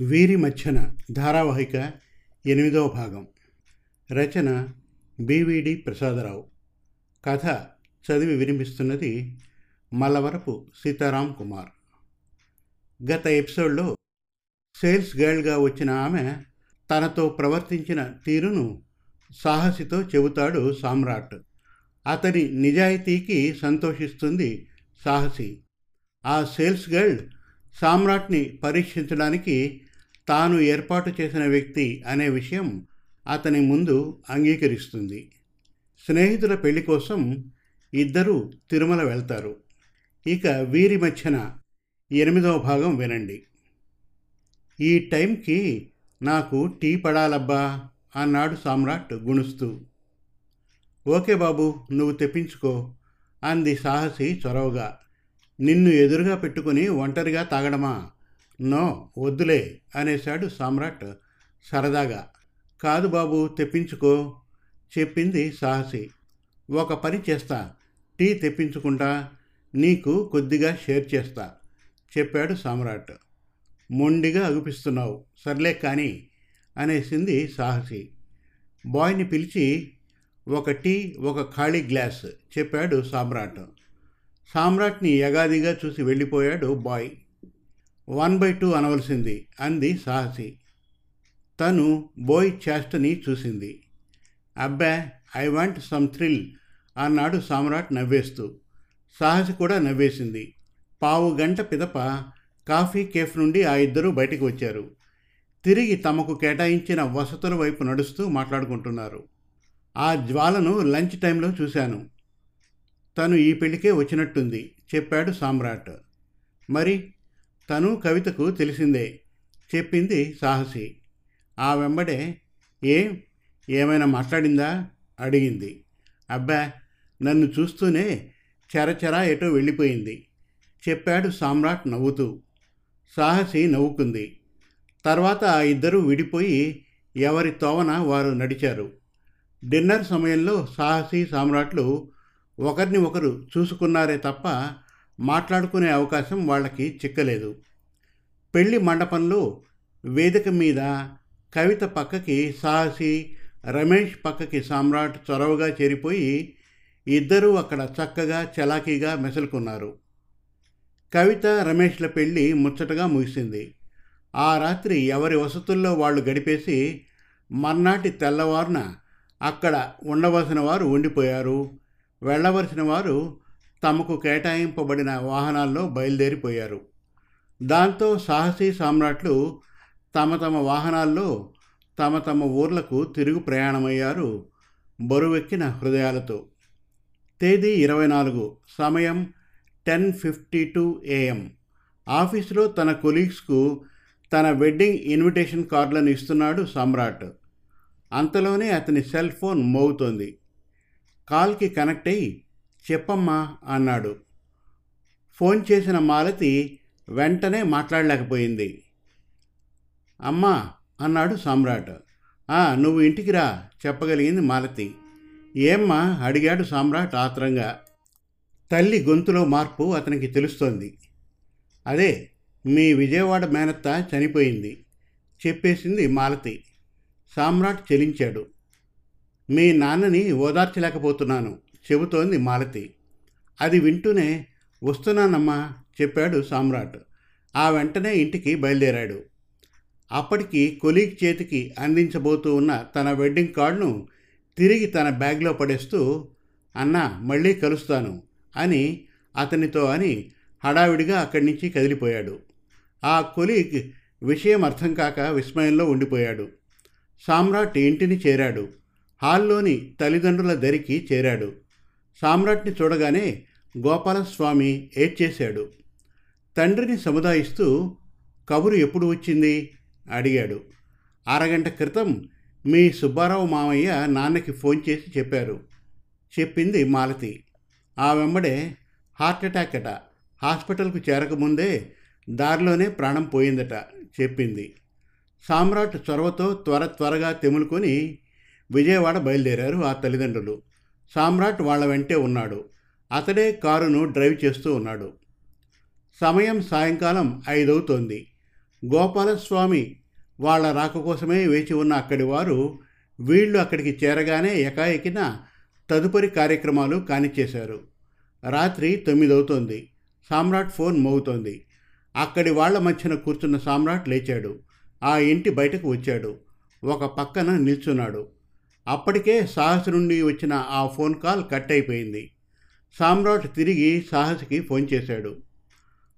వీరి మధ్యన ధారావాహిక ఎనిమిదవ భాగం. రచన బివిడి ప్రసాదరావు. కథ చదివి వినిపిస్తున్నది మల్లవరపు సీతారాం కుమార్. గత ఎపిసోడ్లో సేల్స్ గర్ల్గా వచ్చిన ఆమె తనతో ప్రవర్తించిన తీరును సాహసితో చెబుతాడు సామ్రాట్. అతని నిజాయితీకి సంతోషిస్తుంది సాహసి. ఆ సేల్స్ గర్ల్ సామ్రాట్ని పరీక్షించడానికి తాను ఏర్పాటు చేసిన వ్యక్తి అనే విషయం అతని ముందు అంగీకరిస్తుంది. స్నేహితుల పెళ్ళి కోసం ఇద్దరూ తిరుమల వెళ్తారు. ఇక వీరి మధ్యన ఎనిమిదవ భాగం వినండి. ఈ టైంకి నాకు టీ పడాలబ్బా అన్నాడు సామ్రాట్ గుణుస్తూ. ఓకే బాబు నువ్వు తెప్పించుకో అంది సాహసి చొరవగా. నిన్ను ఎదురుగా పెట్టుకుని ఒంటరిగా తాగడమా? నో వద్దులే అనేశాడు సామ్రాట్ సరదాగా. కాదు బాబు తెప్పించుకో చెప్పింది సాహసి. ఒక పని చేస్తా టీ తెప్పించుకుంటా నీకు కొద్దిగా షేర్ చేస్తా చెప్పాడు సామ్రాట్. మొండిగా అగుపిస్తున్నావు సర్లే కానీ అనేసింది సాహసి. బాయ్ని పిలిచి ఒక టీ ఒక ఖాళీ గ్లాస్ చెప్పాడు సామ్రాట్. సామ్రాట్ని యగాదిగా చూసి వెళ్ళిపోయాడు బాయ్. వన్ బై టూ అనవలసింది అంది సాహసి. తను బోయ్ చేష్టని చూసింది. అబ్బా ఐ వాంట్ సమ్ థ్రిల్ అన్నాడు సామ్రాట్ నవ్వేస్తూ. సాహసి కూడా నవ్వేసింది. పావు గంట పిదప కాఫీ కేఫ్ నుండి ఆ ఇద్దరూ బయటికి వచ్చారు. తిరిగి తమకు కేటాయించిన వసతుల వైపు నడుస్తూ మాట్లాడుకుంటున్నారు. ఆ జ్వాలను లంచ్ టైంలో చూశాను. తను ఈ పెళ్ళికే వచ్చినట్టుంది చెప్పాడు సామ్రాట్. మరి తను కవితకు తెలిసిందే. చెప్పింది సాహసి. ఆ వెంబడే ఏం ఏమైనా మాట్లాడిందా? అడిగింది. అబ్బా నన్ను చూస్తూనే చెరచెరా ఎటో వెళ్ళిపోయింది. చెప్పాడు సామ్రాట్ నవ్వుతూ. సాహసి నవ్వుకుంది. తర్వాత ఆ ఇద్దరూ విడిపోయి ఎవరి తోవన వారు నడిచారు. డిన్నర్ సమయంలో సాహసి సామ్రాట్లు ఒకరిని ఒకరు చూసుకున్నారే తప్ప మాట్లాడుకునే అవకాశం వాళ్ళకి చిక్కలేదు. పెళ్ళి మండపంలో వేదిక మీద కవిత పక్కకి సాహసి రమేష్ పక్కకి సామ్రాట్ చొరవగా చేరిపోయి ఇద్దరూ అక్కడ చక్కగా చలాకీగా మెసలుకున్నారు. కవిత రమేష్ల పెళ్ళి ముచ్చటగా ముగిసింది. ఆ రాత్రి ఎవరి వసతుల్లో వాళ్ళు గడిపేసి మర్నాటి తెల్లవారున అక్కడ ఉండవలసిన వారు ఉండిపోయారు. వెళ్ళవలసిన వారు తమకు కేటాయింపబడిన వాహనాల్లో బయలుదేరిపోయారు. దాంతో సాహసి సామ్రాట్లు తమ తమ వాహనాల్లో తమ తమ ఊర్లకు తిరుగు ప్రయాణమయ్యారు బరువెక్కిన హృదయాలతో. తేదీ ఇరవై నాలుగు సమయం టెన్ ఫిఫ్టీ టూ ఏఎం. ఆఫీసులో తన కొలీగ్స్కు తన వెడ్డింగ్ ఇన్విటేషన్ కార్డులను ఇస్తున్నాడు సమ్రాట్. అంతలోనే అతని సెల్ ఫోన్ మోగుతోంది. కాల్కి కనెక్ట్ అయ్యి చెప్పమ్మా అన్నాడు. ఫోన్ చేసిన మాలతి వెంటనే మాట్లాడలేకపోయింది. అమ్మా అన్నాడు సామ్రాట్. నువ్వు ఇంటికి రా చెప్పగలిగింది మాలతి ఏమ్మా అడిగాడు సామ్రాట్ ఆత్రంగా. తల్లి గొంతులో మార్పు అతనికి తెలుస్తోంది. అదే మీ విజయవాడ మేనత్త చనిపోయింది చెప్పేసింది మాలతి సామ్రాట్ చెలించాడు. మీ నాన్నని ఓదార్చలేకపోతున్నాను. చెబుతోంది మాలతి. అది వింటూనే వస్తున్నానమ్మా చెప్పాడు సామ్రాట్. ఆ వెంటనే ఇంటికి బయలుదేరాడు. అప్పటికి కొలీగ్ చేతికి అందించబోతూ ఉన్న తన వెడ్డింగ్ కార్డును తిరిగి తన బ్యాగ్లో పడేస్తూ అన్నా మళ్ళీ కలుస్తాను అని అతనితో అని హడావిడిగా అక్కడి నుంచి కదిలిపోయాడు. ఆ కొలీగ్ విషయం అర్థం కాక విస్మయంలో ఉండిపోయాడు. సామ్రాట్ ఇంటిని చేరాడు. హాల్లోని తల్లిదండ్రుల దరికి చేరాడు. సామ్రాట్ని చూడగానే గోపాలస్వామి ఏడ్చేశాడు. తండ్రిని సముదాయిస్తూ కబురు ఎప్పుడు వచ్చింది? అడిగాడు. అరగంట క్రితం మీ సుబ్బారావు మామయ్య నాన్నకి ఫోన్ చేసి చెప్పారు. చెప్పింది మాలతి. ఆ వెంబడే హార్ట్ అటాక్ అట. హాస్పిటల్కు చేరకముందే దారిలోనే ప్రాణం పోయిందట చెప్పింది. సామ్రాట్ చొరవతో త్వర త్వరగా తెములుకొని విజయవాడ బయలుదేరారు ఆ తల్లిదండ్రులు. సామ్రాట్ వాళ్ళ వెంటే ఉన్నాడు. అతడే కారును డ్రైవ్ చేస్తూ ఉన్నాడు. సమయం సాయంకాలం ఐదవుతోంది. గోపాలస్వామి వాళ్ళ రాక కోసమే వేచి ఉన్న అక్కడి వారు వీళ్ళు అక్కడికి చేరగానే ఎకాఎకిన తదుపరి కార్యక్రమాలు కానిచ్చేశారు. రాత్రి తొమ్మిదవుతోంది. సామ్రాట్ ఫోన్ మోగుతోంది. అక్కడి వాళ్ళ మధ్యన కూర్చున్న సామ్రాట్ లేచాడు. ఆ ఇంటి బయటకు వచ్చాడు. ఒక పక్కన నిల్చున్నాడు. అప్పటికే సాహస్ నుండి వచ్చిన ఆ ఫోన్ కాల్ కట్ అయిపోయింది. సామ్రాట్ తిరిగి సాహస్కి ఫోన్ చేశాడు.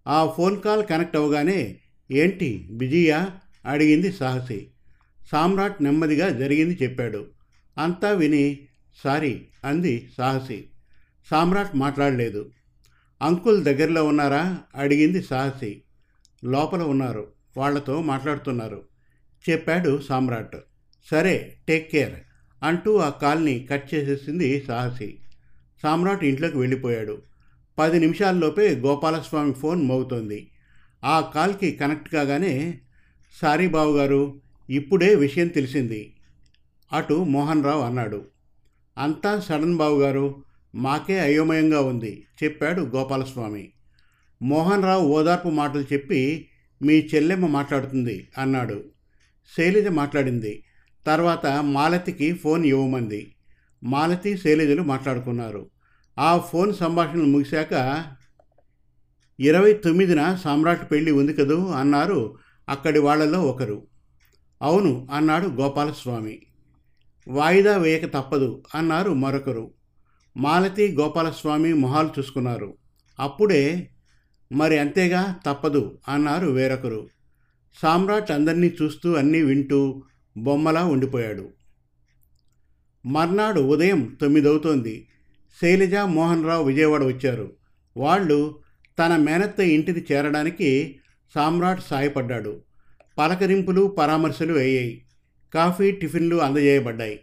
ఆ ఫోన్ కాల్ కనెక్ట్ అవగానే ఏంటి బిజీయా? అడిగింది సాహసి. సామ్రాట్ నెమ్మదిగా జరిగింది చెప్పాడు. అంతా విని సారీ అంది సాహసి. సామ్రాట్ మాట్లాడలేదు. అంకుల్ దగ్గరలో ఉన్నారా? అడిగింది సాహసి. లోపల ఉన్నారు. వాళ్ళతో మాట్లాడుతున్నారు చెప్పాడు సామ్రాట్. సరే టేక్ కేర్. అంటూ ఆ కాల్ని కట్ చేసేసింది సాహసి. సామ్రాట్ ఇంట్లోకి వెళ్ళిపోయాడు. పది నిమిషాల్లోపే గోపాలస్వామి ఫోన్ మోగుతోంది. ఆ కాల్కి కనెక్ట్ కాగానే సారీ బావుగారు ఇప్పుడే విషయం తెలిసింది అటు మోహన్ రావు అన్నాడు. అంతా సడన్ బావుగారు మాకే అయోమయంగా ఉంది చెప్పాడు గోపాలస్వామి. మోహన్ రావు ఓదార్పు మాటలు చెప్పి మీ చెల్లెమ్మ మాట్లాడుతుంది అన్నాడు. శైలజ మాట్లాడింది. తర్వాత మాలతికి ఫోన్ ఇవ్వమంది. మాలతి శైలజలు మాట్లాడుకున్నారు. ఆ ఫోన్ సంభాషణలు ముగిశాక ఇరవై తొమ్మిదిన సామ్రాట్ పెళ్ళి ఉంది కదూ? అన్నారు అక్కడి వాళ్ళలో ఒకరు. అవును అన్నాడు గోపాలస్వామి. వాయిదా వేయక తప్పదు అన్నారు మరొకరు. మాలతి గోపాలస్వామి మొహాలు చూసుకున్నారు. అప్పుడే మరి అంతేగా తప్పదు అన్నారు వేరొకరు. సామ్రాట్ అందరినీ చూస్తూ అన్నీ వింటూ బొమ్మలా ఉండిపోయాడు. మర్నాడు ఉదయం తొమ్మిదవుతోంది. శైలజ మోహన్ రావు విజయవాడ వచ్చారు. వాళ్ళు తన మేనత్త ఇంటికి చేరడానికి సామ్రాట్ సాయపడ్డాడు. పలకరింపులు పరామర్శలు అయ్యాయి. కాఫీ టిఫిన్లు అందజేయబడ్డాయి.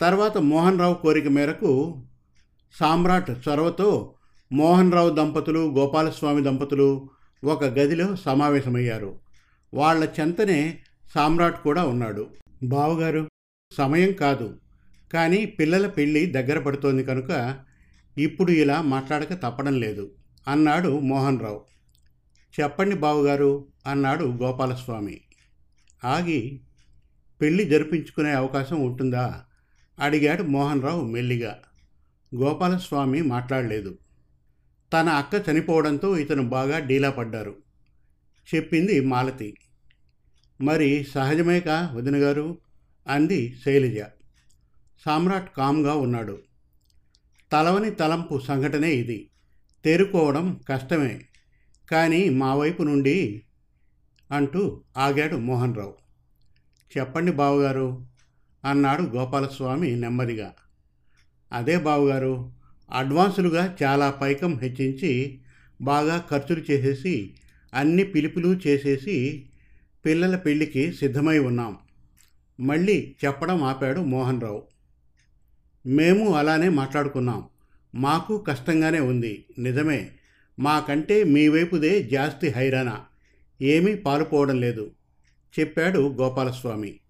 తర్వాత మోహన్ రావు కోరిక మేరకు సామ్రాట్ చొరవతో మోహన్ రావు దంపతులు గోపాలస్వామి దంపతులు ఒక గదిలో సమావేశమయ్యారు. వాళ్ళ చెంతనే సామ్రాట్ కూడా ఉన్నాడు. బావగారు సమయం కాదు. కానీ పిల్లల పెళ్ళి దగ్గర పడుతోంది కనుక ఇప్పుడు ఇలా మాట్లాడక తప్పడం లేదు అన్నాడు మోహన్ రావు చెప్పండి బావుగారు అన్నాడు గోపాలస్వామి. ఆగి పెళ్ళి జరిపించుకునే అవకాశం ఉంటుందా? అడిగాడు మోహన్ రావు మెల్లిగా. గోపాలస్వామి మాట్లాడలేదు. తన అక్క చనిపోవడంతో ఇతను బాగా డీలా పడ్డారు. చెప్పింది మాలతి. మరి సహజమేక వదిన గారు అంది శైలజ. సామ్రాట్ కామ్గా ఉన్నాడు. తలవని తలంపు సంఘటనే ఇది. తేరుకోవడం కష్టమే. కానీ మా వైపు నుండి అంటూ ఆగాడు మోహన్ రావు చెప్పండి బావగారు అన్నాడు గోపాలస్వామి నెమ్మదిగా. అదే బావగారు అడ్వాన్సులుగా చాలా పైకం హెచ్చించి బాగా ఖర్చులు చేసేసి అన్ని పిలుపులు చేసేసి పిల్లల పెళ్ళికి సిద్ధమై ఉన్నాం. మళ్ళీ చెప్పడం ఆపాడు మోహన్ రావు మేము అలానే మాట్లాడుకున్నాం. మాకు కష్టంగానే ఉంది. నిజమే. మాకంటే మీ వైపుదే జాస్తి హైరానా ఏమీ పాలుపోవడం లేదు. చెప్పాడు గోపాలస్వామి.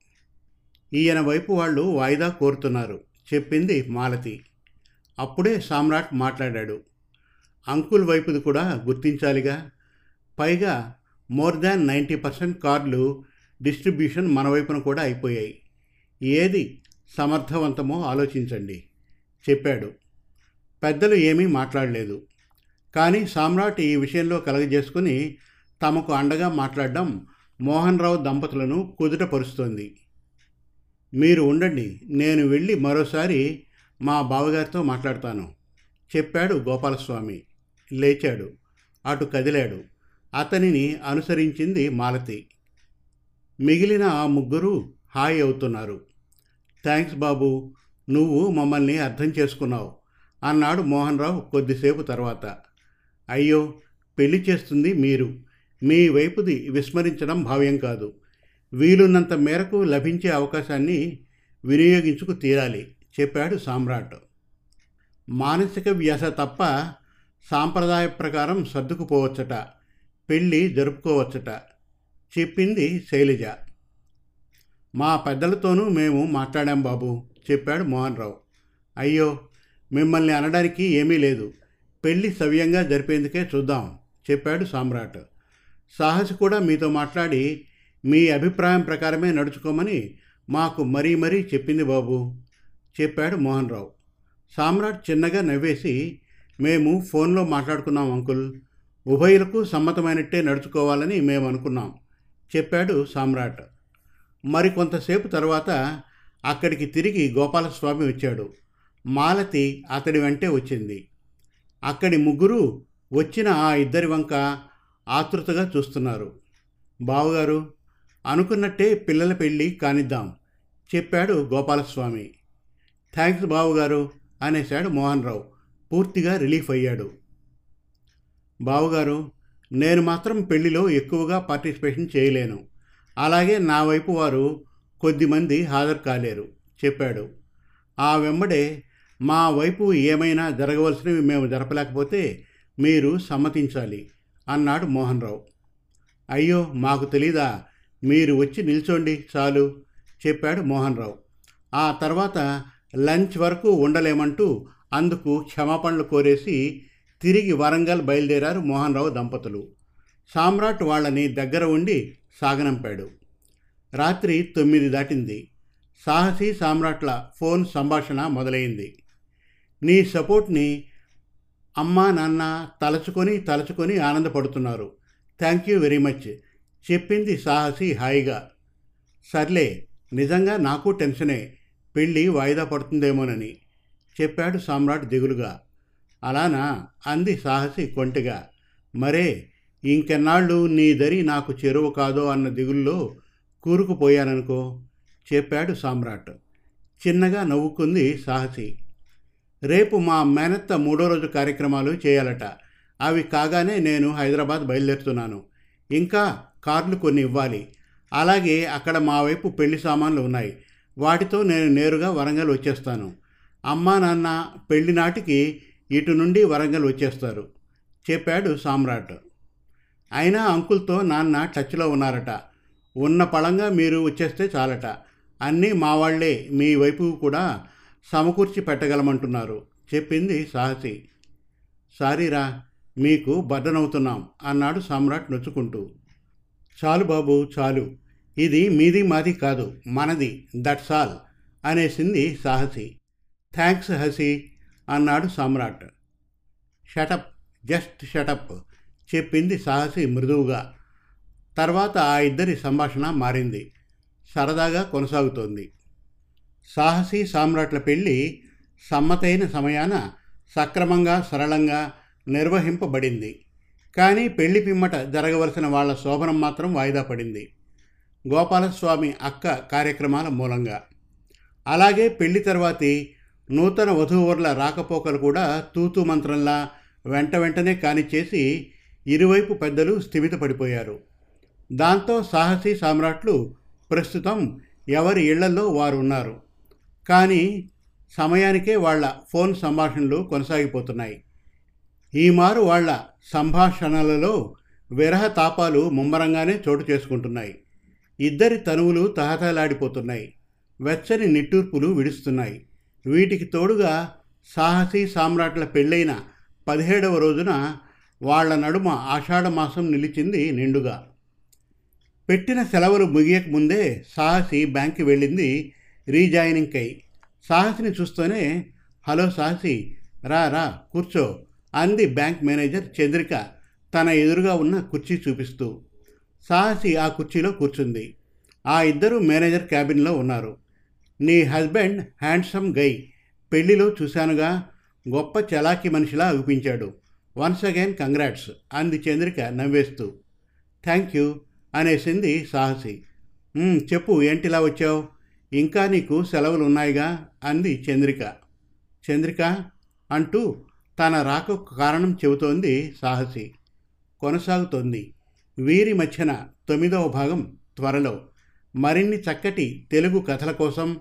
ఈయన వైపు వాళ్ళు వాయిదా కోరుతున్నారు. చెప్పింది మాలతి. అప్పుడే సామ్రాట్ మాట్లాడాడు. అంకుల్ వైపుది కూడా గుర్తించాలిగా. పైగా మోర్ దాన్ నైంటీ పర్సెంట్ కార్డులు డిస్ట్రిబ్యూషన్ మన వైపున కూడా అయిపోయాయి. ఏది సమర్థవంతమో ఆలోచించండి చెప్పాడు. పెద్దలు ఏమీ మాట్లాడలేదు. కానీ సామ్రాట్ ఈ విషయంలో కలగజేసుకుని తమకు అండగా మాట్లాడడం మోహన్ రావు దంపతులను కుదుటపరుస్తోంది. మీరు ఉండండి నేను వెళ్ళి మరోసారి మా బావగారితో మాట్లాడతాను చెప్పాడు గోపాలస్వామి. లేచాడు అటు కదిలాడు. అతనిని అనుసరించింది మాలతి. మిగిలిన ఆ ముగ్గురు హాయ్ అవుతున్నారు. థ్యాంక్స్ బాబు నువ్వు మమ్మల్ని అర్థం చేసుకున్నావు అన్నాడు మోహన్ రావు కొద్దిసేపు తర్వాత. అయ్యో పెళ్ళి చేస్తుంది మీరు. మీ వైపుది విస్మరించడం భావ్యం కాదు. వీలున్నంత మేరకు లభించే అవకాశాన్ని వినియోగించుకు తీరాలి చెప్పాడు సామ్రాట్. మానసిక వ్యాస తప్ప సాంప్రదాయ ప్రకారం సర్దుకుపోవచ్చట. పెళ్ళి జరుపుకోవచ్చట చెప్పింది శైలజ. మా పెద్దలతోనూ మేము మాట్లాడాం బాబు చెప్పాడు మోహన్ రావు అయ్యో మిమ్మల్ని అనడానికి ఏమీ లేదు. పెళ్ళి సవ్యంగా జరిపేందుకే చూద్దాం చెప్పాడు సామ్రాట్. సాహసి కూడా మీతో మాట్లాడి మీ అభిప్రాయం ప్రకారమే నడుచుకోమని మాకు మరీ మరీ చెప్పింది బాబు చెప్పాడు మోహన్ రావు సామ్రాట్ చిన్నగా నవ్వేసి మేము ఫోన్లో మాట్లాడుకున్నాం అంకుల్ ఉభయులకు సమ్మతమైనట్టే నడుచుకోవాలని మేము అనుకున్నాం చెప్పాడు సామ్రాట్. మరి కొంతసేపు తర్వాత అక్కడికి తిరిగి గోపాలస్వామి వచ్చాడు. మాలతి అతడి వెంటే వచ్చింది. అక్కడి ముగ్గురు వచ్చిన ఆ ఇద్దరి వంక ఆతృతగా చూస్తున్నారు. బావగారు అనుకున్నట్టే పిల్లల పెళ్ళి కానిద్దాం చెప్పాడు గోపాలస్వామి. థ్యాంక్స్ బావగారు అనేశాడు మోహన్ రావు. పూర్తిగా రిలీఫ్ అయ్యాడు. బావుగారు నేను మాత్రం పెళ్ళిలో ఎక్కువగా పార్టిసిపేషన్ చేయలేను. అలాగే నా వైపు వారు కొద్దిమంది హాజరు కాలేరు చెప్పాడు. ఆ వెంబడే మా వైపు ఏమైనా జరగవలసినవి మేము జరపలేకపోతే మీరు సమ్మతించాలి అన్నాడు మోహన్ రావు అయ్యో మాకు తెలీదా? మీరు వచ్చి నిల్చోండి చాలు చెప్పాడు మోహన్ రావు ఆ తర్వాత లంచ్ వరకు ఉండలేమంటూ అందుకు క్షమాపణలు కోరేసి తిరిగి వరంగల్ బయలుదేరారు మోహన్ రావు దంపతులు. సామ్రాట్ వాళ్ళని దగ్గర ఉండి సాగనంపాడు. రాత్రి తొమ్మిది దాటింది. సాహసి సామ్రాట్ల ఫోన్ సంభాషణ మొదలైంది. నీ సపోర్ట్ని అమ్మా నాన్న తలచుకొని తలచుకొని ఆనందపడుతున్నారు. Thank you very much. చెప్పింది సాహసి హాయిగా. సర్లే నిజంగా నాకు టెన్షనే. పెళ్ళి వాయిదా పడుతుందేమోనని చెప్పాడు సామ్రాట్ దిగులుగా. అలానా? అంది సాహసి కొంటిగా. మరే ఇంకెన్నాళ్ళు నీ దరి నాకు చెరువు కాదో అన్న దిగుల్లో కూరుకుపోయాననుకో చెప్పాడు సామ్రాట్. చిన్నగా నవ్వుకుంది సాహసి. రేపు మా మేనత్త మూడో రోజు కార్యక్రమాలు చేయాలట. అవి కాగానే నేను హైదరాబాద్ బయలుదేరుతున్నాను. ఇంకా కార్లు కొన్ని ఇవ్వాలి. అలాగే అక్కడ మా వైపు పెళ్ళి సామాన్లు ఉన్నాయి. వాటితో నేను నేరుగా వరంగల్ వచ్చేస్తాను. అమ్మా నాన్న పెళ్ళి నాటికి ఇటు నుండి వరంగల్ వచ్చేస్తారు. చెప్పాడు సామ్రాట్. అయినా అంకుల్తో నాన్న టచ్లో ఉన్నారట. ఉన్న పళంగా మీరు వచ్చేస్తే చాలట. అన్నీ మా వాళ్ళే మీ వైపు కూడా సమకూర్చి పెట్టగలమంటున్నారు చెప్పింది సాహసి. సారీరా మీకు బద్దనవుతున్నాం అన్నాడు సామ్రాట్ నొచ్చుకుంటూ. చాలు బాబు చాలు. ఇది మీది మాది కాదు మనది దట్స్ ఆల్ అనేసింది సాహసి. థ్యాంక్స్ హసి. అన్నాడు సామ్రాట్. షటప్ జస్ట్ షటప్ చెప్పింది సాహసి మృదువుగా. తర్వాత ఆ ఇద్దరి సంభాషణ మారింది. సరదాగా కొనసాగుతోంది. సాహసి సామ్రాట్ల పెళ్ళి సమ్మతైన సమయాన సక్రమంగా సరళంగా నిర్వహింపబడింది. కానీ పెళ్ళి పిమ్మట జరగవలసిన వాళ్ళ శోభనం మాత్రం వాయిదా పడింది. గోపాలస్వామి అక్క కార్యక్రమాల మూలంగా. అలాగే పెళ్ళి తర్వాతి నూతన వధూవరుల రాకపోకలు కూడా తూతూ మంత్రంలా వెంట వెంటనే కానిచ్చేసి ఇరువైపు పెద్దలు స్థిమితపడిపోయారు దాంతో సాహసి సామ్రాట్లు ప్రస్తుతం ఎవరి ఇళ్ళలో వారు ఉన్నారు కానీ సమయానికే వాళ్ళ ఫోన్ సంభాషణలు కొనసాగిపోతున్నాయి. ఈ మారు వాళ్ళ సంభాషణలలో విరహ తాపాలు ముమ్మరంగానే చోటు చేసుకుంటున్నాయి. ఇద్దరి తనువులు తహతలాడిపోతున్నాయి వెచ్చని నిట్టూర్పులు విడుస్తున్నాయి. వీటికి తోడుగా సాహసి సామ్రాట్ల పెళ్ళైన పదిహేడవ రోజున వాళ్ళ నడుమ ఆషాఢమాసం నిలిచింది నిండుగా. పెట్టిన సెలవులు ముగియక ముందే సాహసి బ్యాంక్కి వెళ్ళింది రీజాయినింగ్కై సాహసిని చూస్తూనే హలో సాహసి రా రా కూర్చో అంది బ్యాంక్ మేనేజర్ చంద్రిక తన ఎదురుగా ఉన్న కుర్చీ చూపిస్తూ. సాహసి ఆ కుర్చీలో కూర్చుంది. ఆ ఇద్దరు మేనేజర్ క్యాబిన్లో ఉన్నారు. నీ హస్బెండ్ హ్యాండ్సమ్ గై పెళ్ళిలో చూశానుగా గొప్ప చలాకి మనిషిలా అగుపించాడు. వన్స్ అగైన్ కంగ్రాట్స్ అంది చంద్రిక నవ్వేస్తూ. థ్యాంక్ యూ అనేసింది సాహసి. చెప్పు ఏంటిలా వచ్చావు? ఇంకా నీకు సెలవులు ఉన్నాయిగా అంది చంద్రిక. చంద్రిక అంటూ తన రాకకు కారణం చెబుతోంది సాహసి. కొనసాగుతోంది. వీరి మధ్యన తొమ్మిదవ భాగం త్వరలో. మరిన్ని చక్కటి తెలుగు కథల కోసం